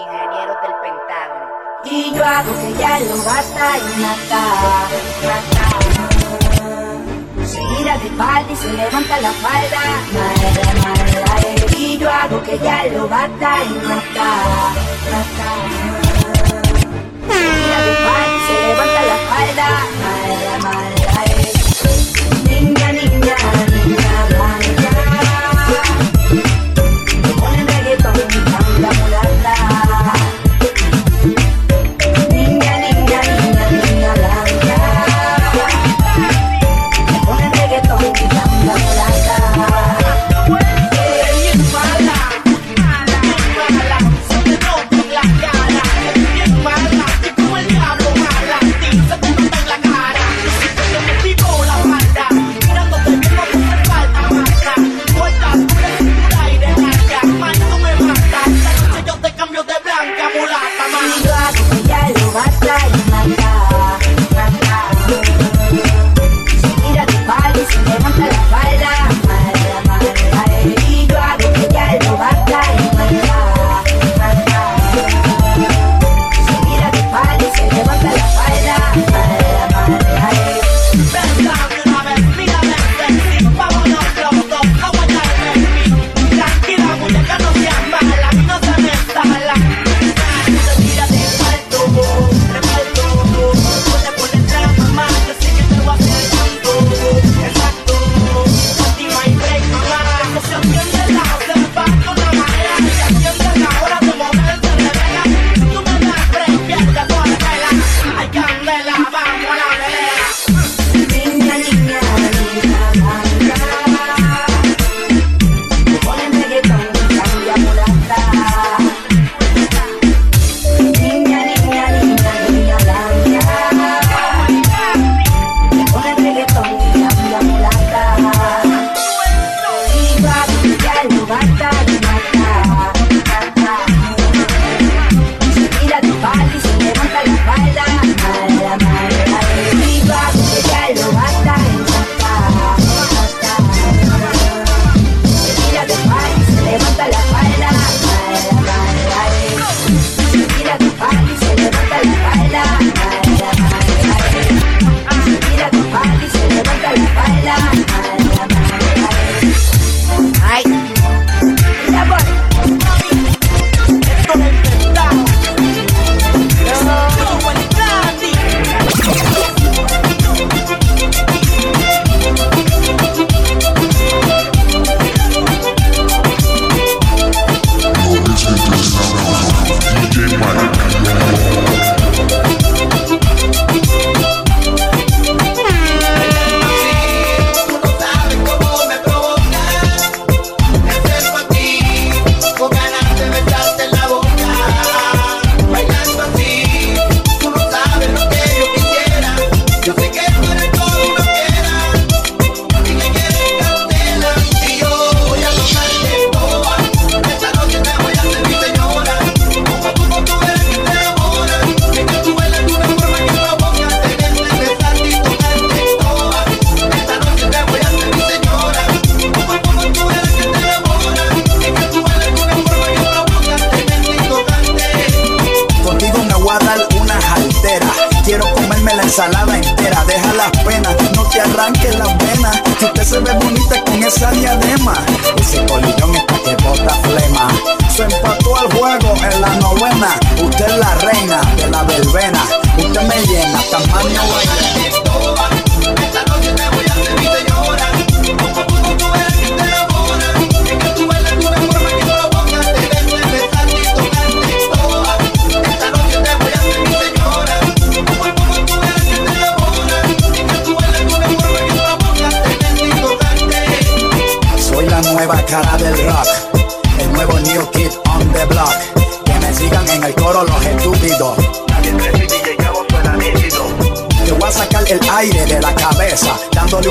ingenieros del Pentágono. Y yo hago que ya lo basta y mata. Se gira de espalda y se levanta la falda. Madre, madre, y yo hago que ya lo basta y mata. Se gira de espalda y se levanta la falda. Madre, madre.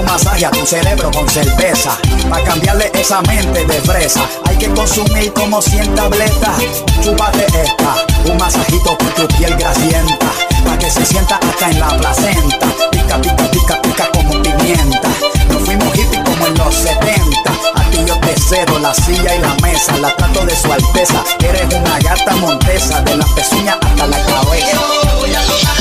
masaje a tu cerebro con cerveza. Para cambiarle esa mente de fresa. Hay que consumir como 100 tabletas. Chúpate esta. Un masajito con tu piel grasienta. Para que se sienta hasta en la placenta. Pica, pica, pica, pica como pimienta. Nos fuimos hippies como en los 70 yo te cedo la silla y la mesa, la trato de su alteza. Eres una gata montesa, de la pezuña hasta la cabeza.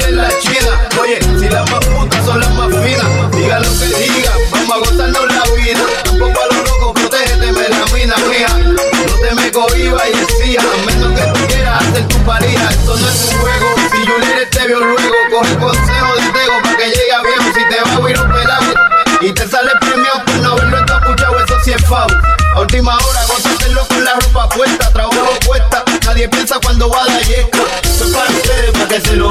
En la. Oye, si las más putas son las más finas, diga lo que diga, vamos a gozarnos la vida. Tampoco a los locos, protégete, me la mina mía. No te me cohibas y decía, a menos que tú quieras hacer tu pareja, esto no es un juego. Si Juliet te vio luego, coge consejo de Tego pa' que llegue a viejo. Si te va a un pelado y te sale premio por no haberlo encapuchado, eso sí es fau. A última hora, gózatelo con la ropa puesta, trabajo cuesta. Nadie piensa cuando va a la yesca. Soy para ustedes, para que se lo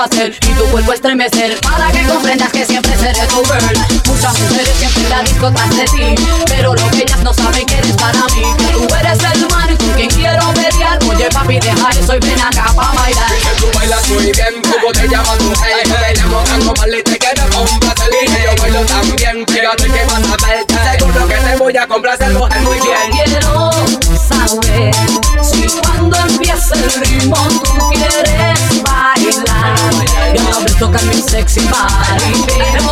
satisfacer y tu cuerpo estremecer para que comprendas que siempre seré tu girl. Muchas mujeres siempre la disco tras de ti, pero lo que ellas no saben que eres para mí. Que tú eres el man y con quien quiero mediar. Oye papi, deja eso y ven acá pa' bailar. Tú bailas muy bien, como te llamas mujer Te llamo Cango Mal y te quiero complacer Y yo bailo también, fíjate que vas a verte Seguro que te voy a complacer, mujer, muy bien Quiero saber si cuando empieza el ritmo tú quieres. Ahora tocar mi sexy body, pero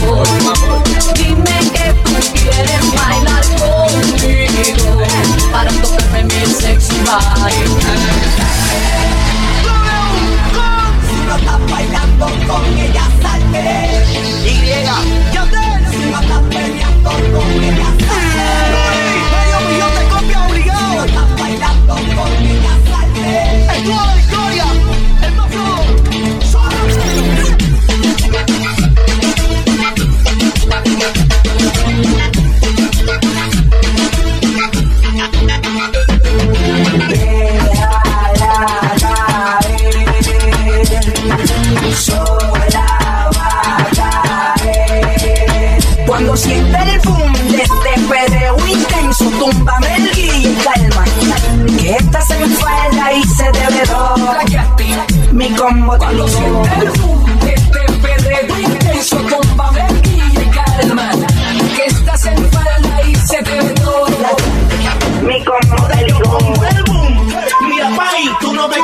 por favor, dime que tú quieres bailar conmigo para tocarme mi sexy body. No estás bailando con ella, salte. Y, si no estás peleando con ella, salte. Túmbame el guillo y calma. Que esta se me falda y se debe Mi combo siente el boom este perreo intenso, túmbame el guillo y calma. Que esta se me falda y se debe Mi combo del boom. El boom. Mira, país, tú no ves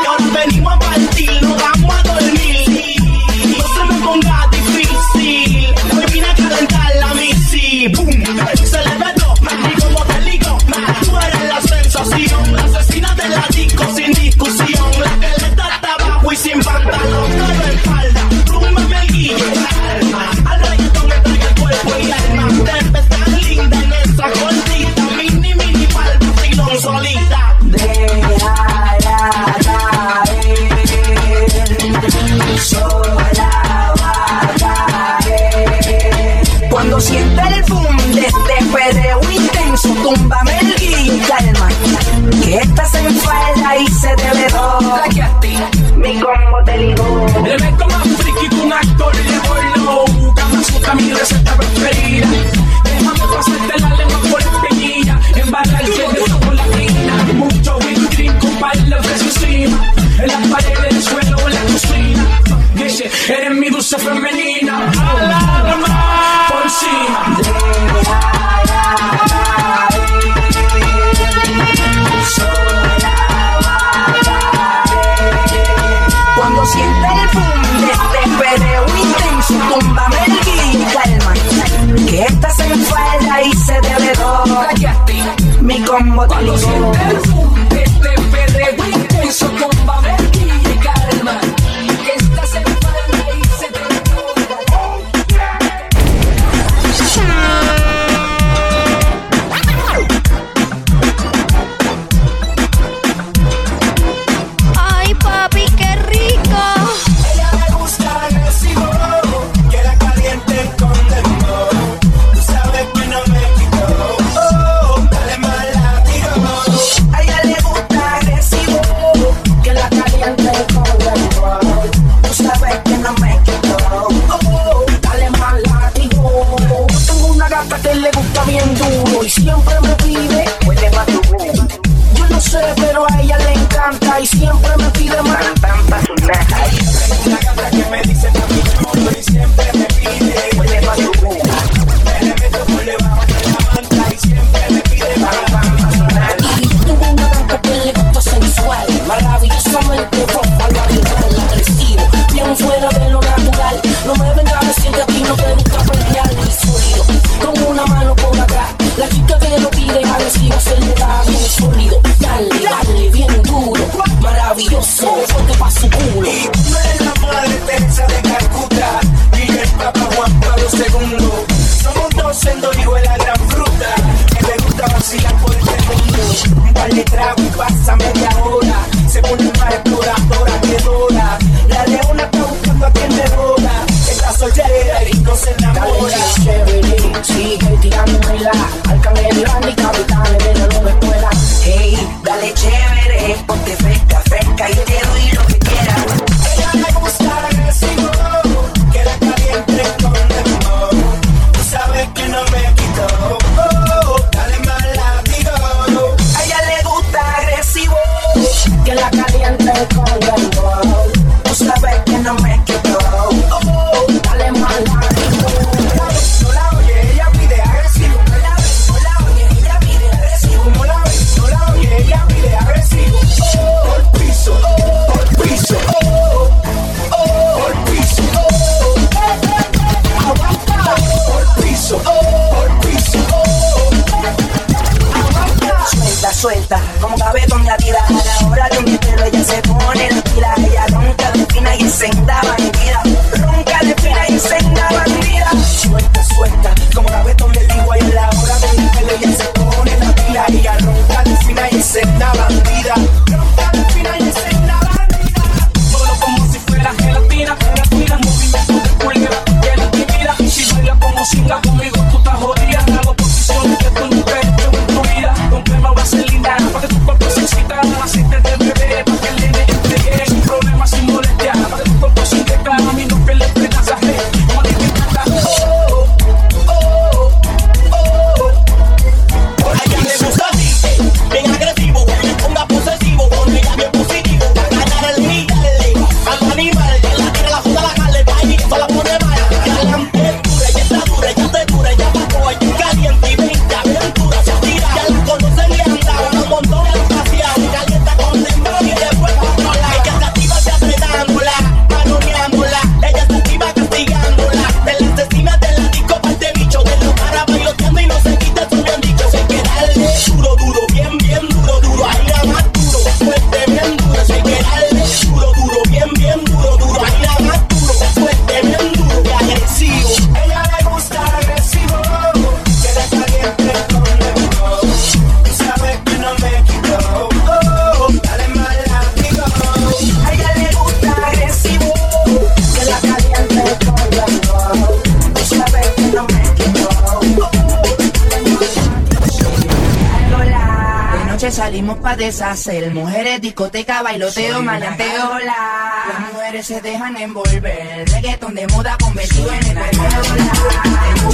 Salimos pa' deshacer, mujeres, discoteca, bailoteo, maleanteo, la. Las mujeres se dejan envolver, reggaeton de moda convertido en el cuerpo,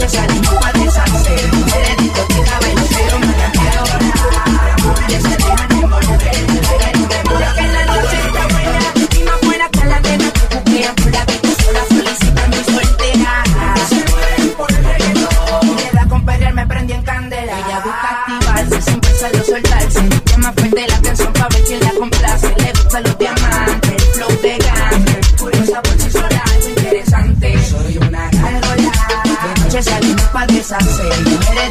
la. salimos pa' deshacer, mujeres, discoteca, bailoteo, maleanteo, la. Las mujeres se dejan envolver, pa' los diamantes, flow de gangster, curiosa por sí sola, interesante. Soy una gangola, de noche salimos pa' deshacer, eres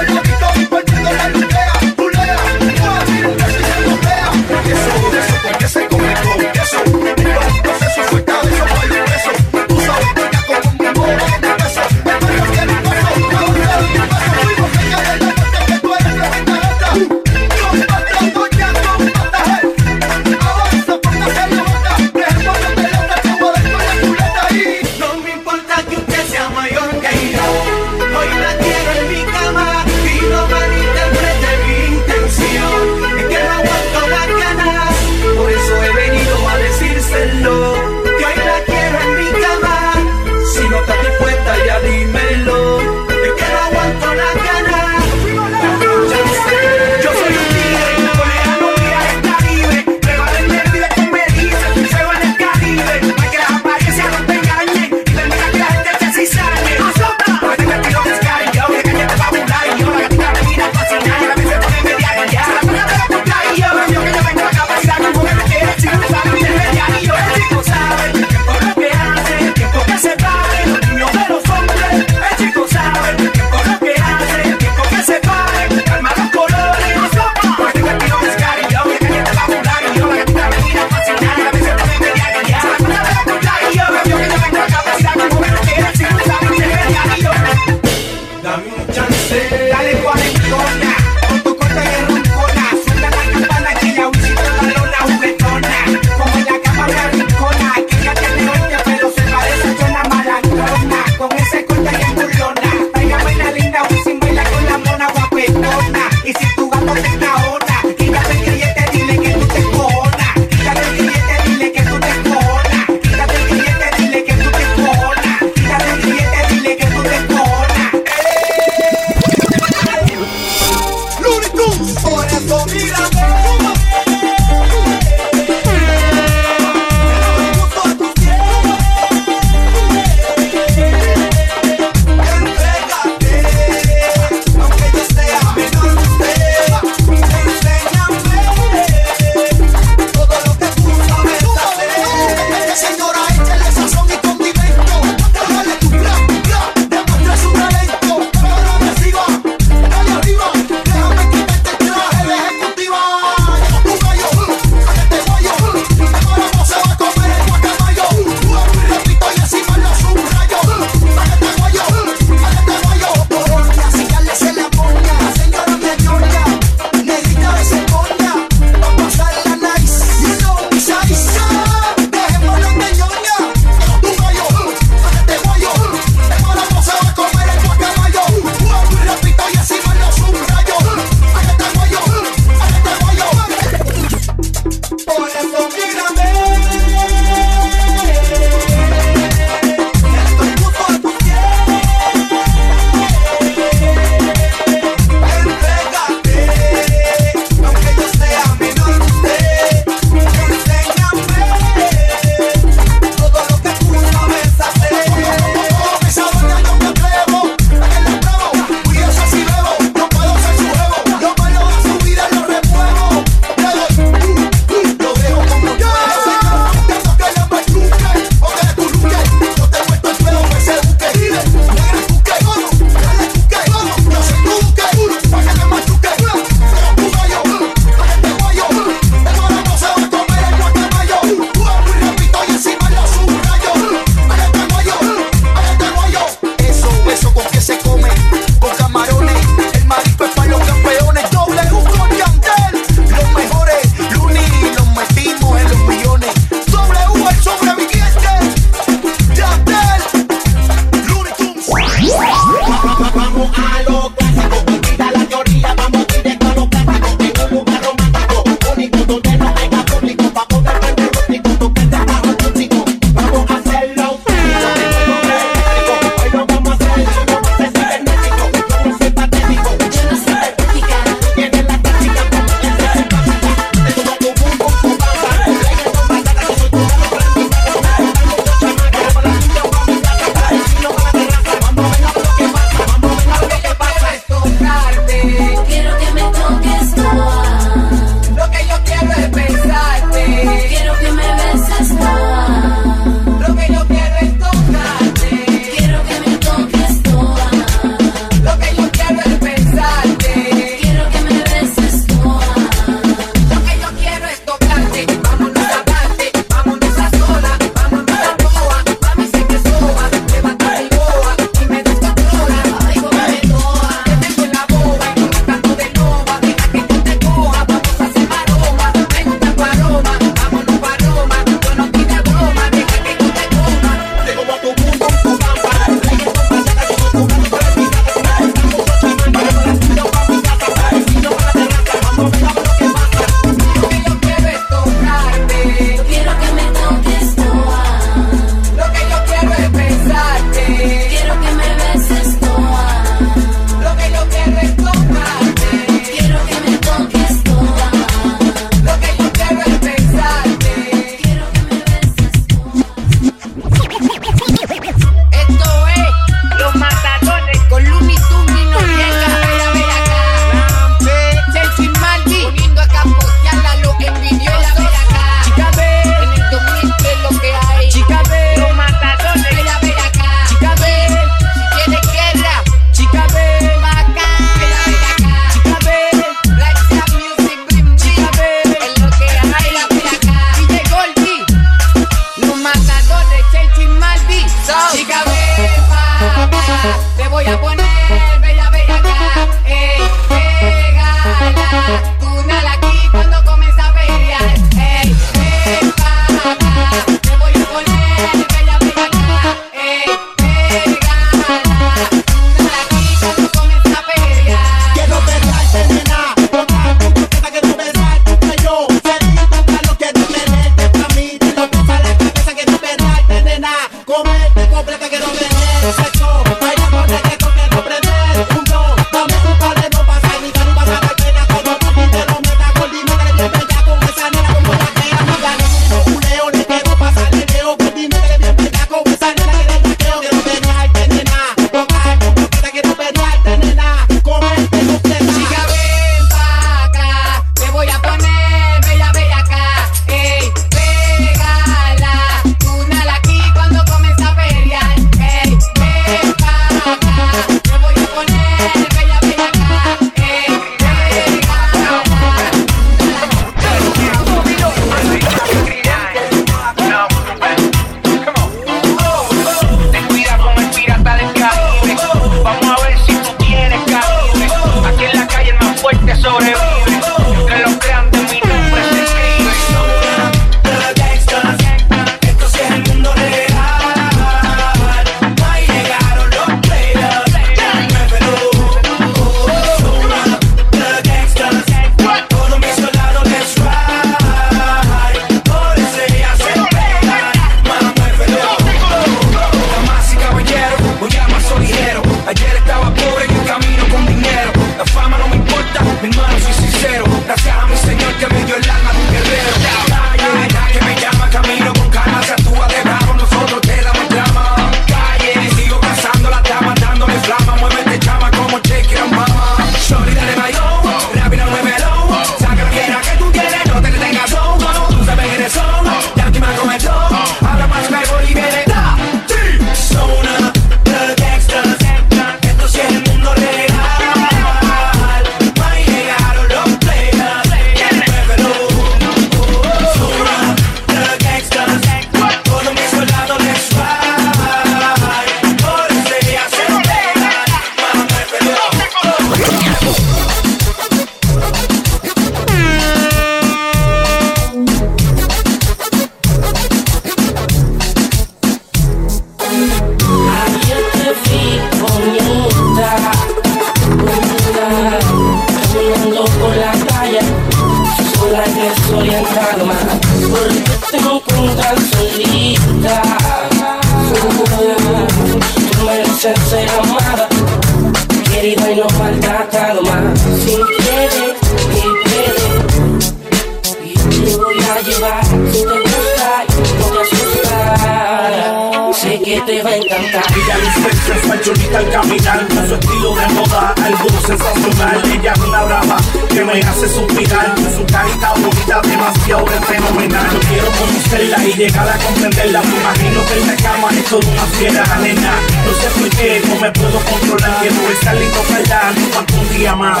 chulita al caminar, con su estilo de moda, algo sensacional. Ella es una brava que me hace suspirar, con su carita bonita, demasiado es fenomenal. Quiero conocerla y llegar a comprenderla. Me imagino que en la cama es toda una fiera nena. No sé por qué, no me puedo controlar. Quiero estar y tocarla, no un día más.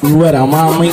Fuera, mami.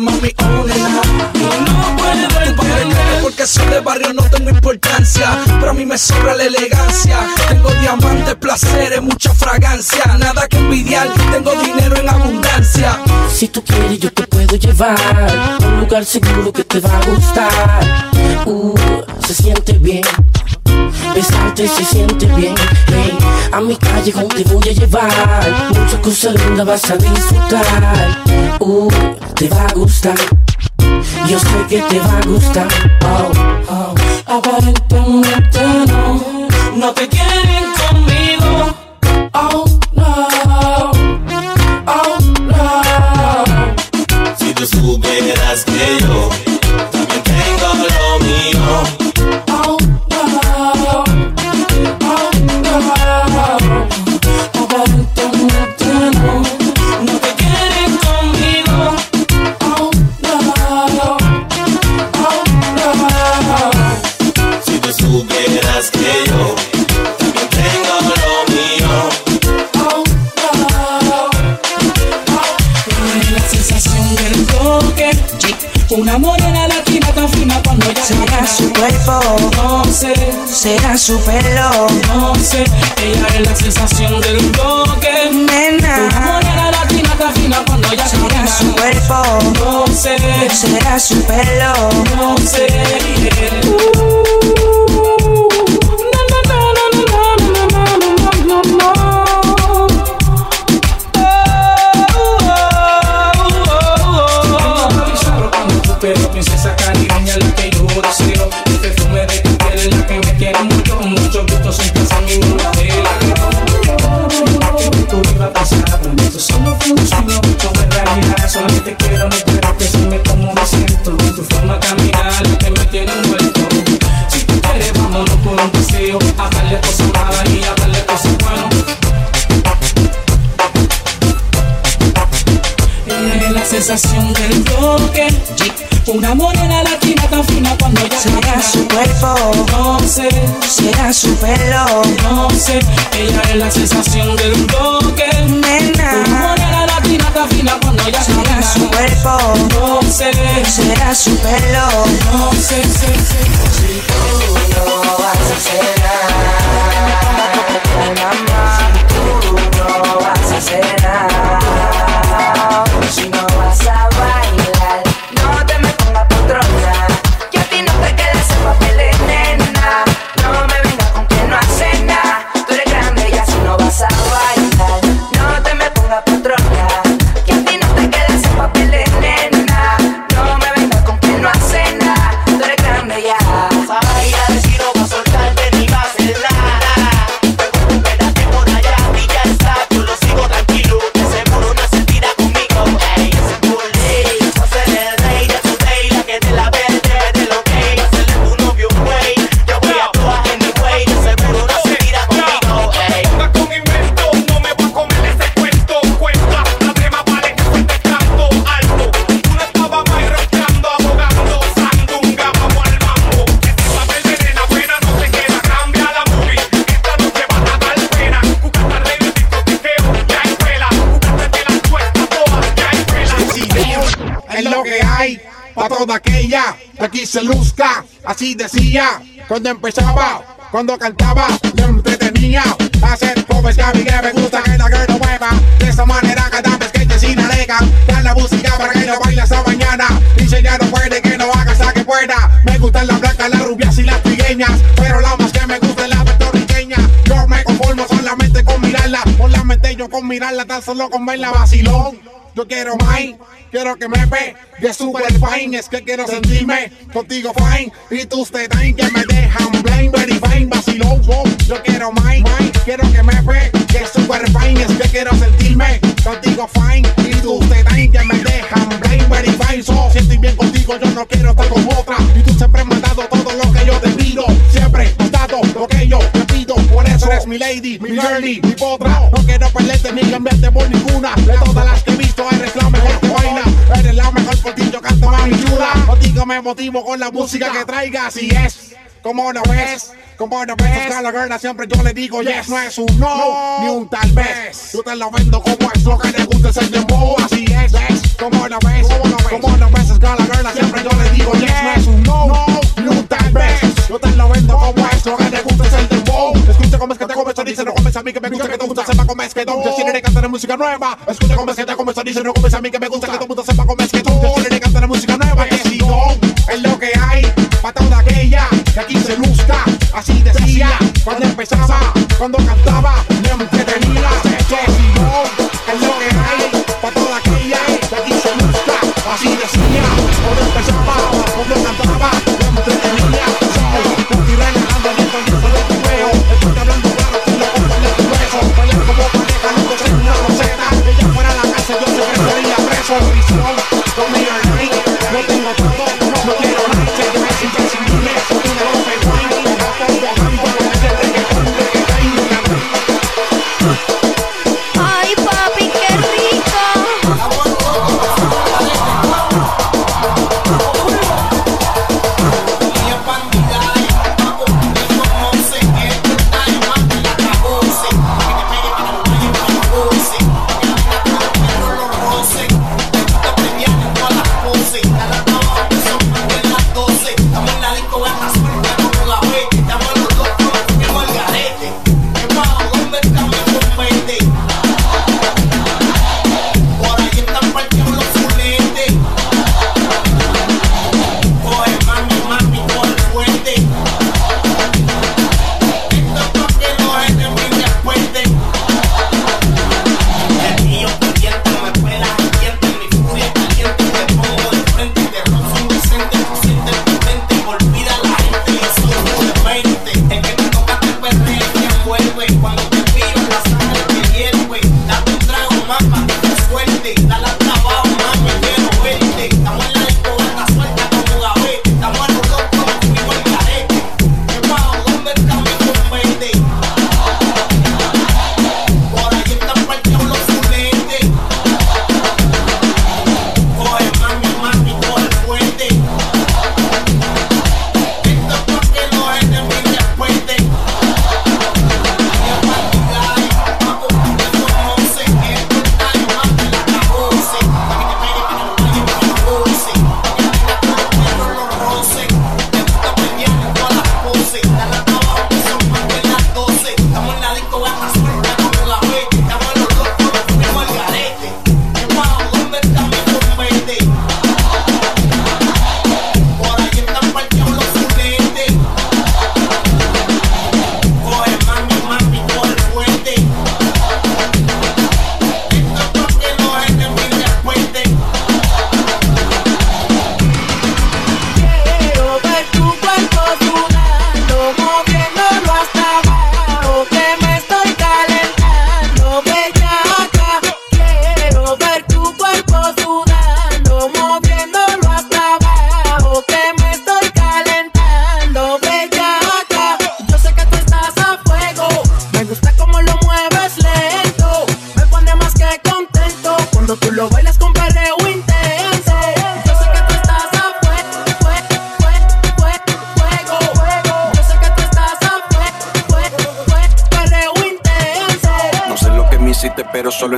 mami, ónela. No puedo entender porque soy de barrio, no tengo importancia. Pero a mí me sobra la elegancia. Tengo diamantes, placeres, mucha fragancia. Nada que envidiar, tengo dinero en abundancia. Si tú quieres, yo te puedo llevar a un lugar seguro que te va a gustar. Uh, se siente bien besarte se siente bien. Hey, a mi calle con te voy a llevar. Muchas cosas lindas vas a disfrutar. Uh, te va a gustar. Yo sé que te va a gustar. Oh, oh. Aparentemente no, no te quieren conmigo. Oh, no. Oh, no. Si tú supieras que yo Una morena latina tan fina cuando ella Será su cuerpo, No sé, será su pelo, no sé, ella es la sensación del toque. Una nena. morena latina tan fina cuando ella Será su cuerpo, No sé, será su pelo. no sé. Una morena latina tan fina cuando ella Será camina. su cuerpo, No sé, será su pelo, no sé. Ella es la sensación del toque. Una nena. morena latina tan fina cuando ella Será su camina. cuerpo, No sé, será su pelo. no sé, sé, sé. Si tú no vas a nada, mamá, tú no vas a nada. Si no vas a bailar, Así decía cuando empezaba, cuando cantaba, le entretenía. Hacer covers que a que me gusta que la girl no mueva. De esa manera cada vez que te sin alegan. Dan la música para que no baile esta mañana. Y si ya no puede que no haga hasta que pueda. Me gustan las blancas, las rubias y las trigueñas. Pero la más que me gusta es la puertorriqueña. Yo me conformo solamente con mirarla. Solamente yo con mirarla, tan solo con verla vacilón. Yo quiero más, quiero que me ve, que super fine, es que quiero sentirme contigo fine. Y tus tetas que me dejan blind, very fine, vacilón. oh. Yo quiero más, quiero que me ve, que super fine, es que quiero sentirme contigo fine. Y tus tetas que me dejan blind, very fine. So, si estoy bien contigo, yo no quiero estar con otra. Y tú siempre me has dado todo lo que yo te pido. Siempre has dado lo que yo te pido. Por eso eres mi lady, mi girlie, mi potra. No quiero perderte ni cambiarte por ninguna. De todas las Contigo me motivo con la música que traigas. Y es como no ves. Como no ves, a la siempre yo le digo yes, no es un no, ni un tal vez. Yo te lo vendo como es lo que le gusta es el dembow, así es, es. Como no ves, como no ves, es a la girl siempre yo le digo yes, no es un no, ni un tal vez. Yo te lo vendo como es lo que le gusta es el dembow. Escucha cómo es que te comes, dice no comes a mí que me gusta que todo mundo sepa cómo es que tú. Yo quiero cantar música nueva. Escucha cómo es que te comes, dice no comes a mí que me gusta que todo mundo sepa cómo es que tú. Yo quiero cantar música nueva. Que si no, es lo que hay para toda aquella que aquí se luzca. Así decía cuando empezaba, cuando cantaba, me entretenía. Que si no, es lo que hay para toda aquella que aquí se luzca. Así decía cuando empezaba,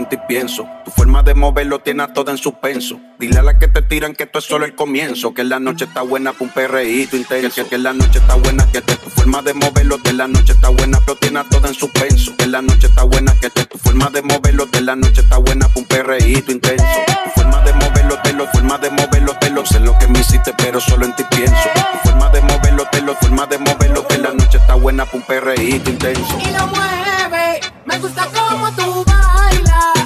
en ti pienso. Tu forma de moverlo tiene a todo en suspenso. Dile a la que te tiran que esto es solo el comienzo. Que la noche está buena para un perreíto intenso. Que, que la noche está buena, que te, tu forma de moverlo de la noche está buena, pero tiene a todo en suspenso. Que la noche está buena, que te, tu forma de moverlo de la noche está buena para un perreíto intenso. Tu forma de moverlo de lo, forma de moverlo de lo, sé lo que me hiciste, pero solo en ti pienso. Tu forma de moverlo de lo, forma de moverlo de la noche está buena para un perreíto intenso. y lo mueve. Me gusta como tú bailas.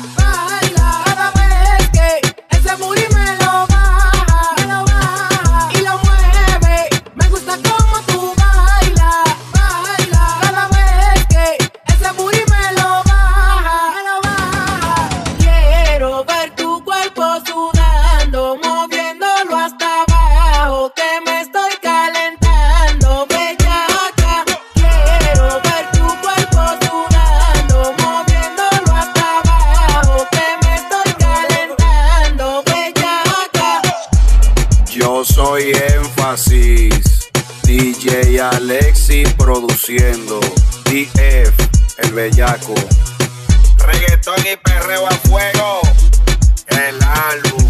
Alexis produciendo. DF, el bellaco. Reggaetón y perreo a fuego. El álbum.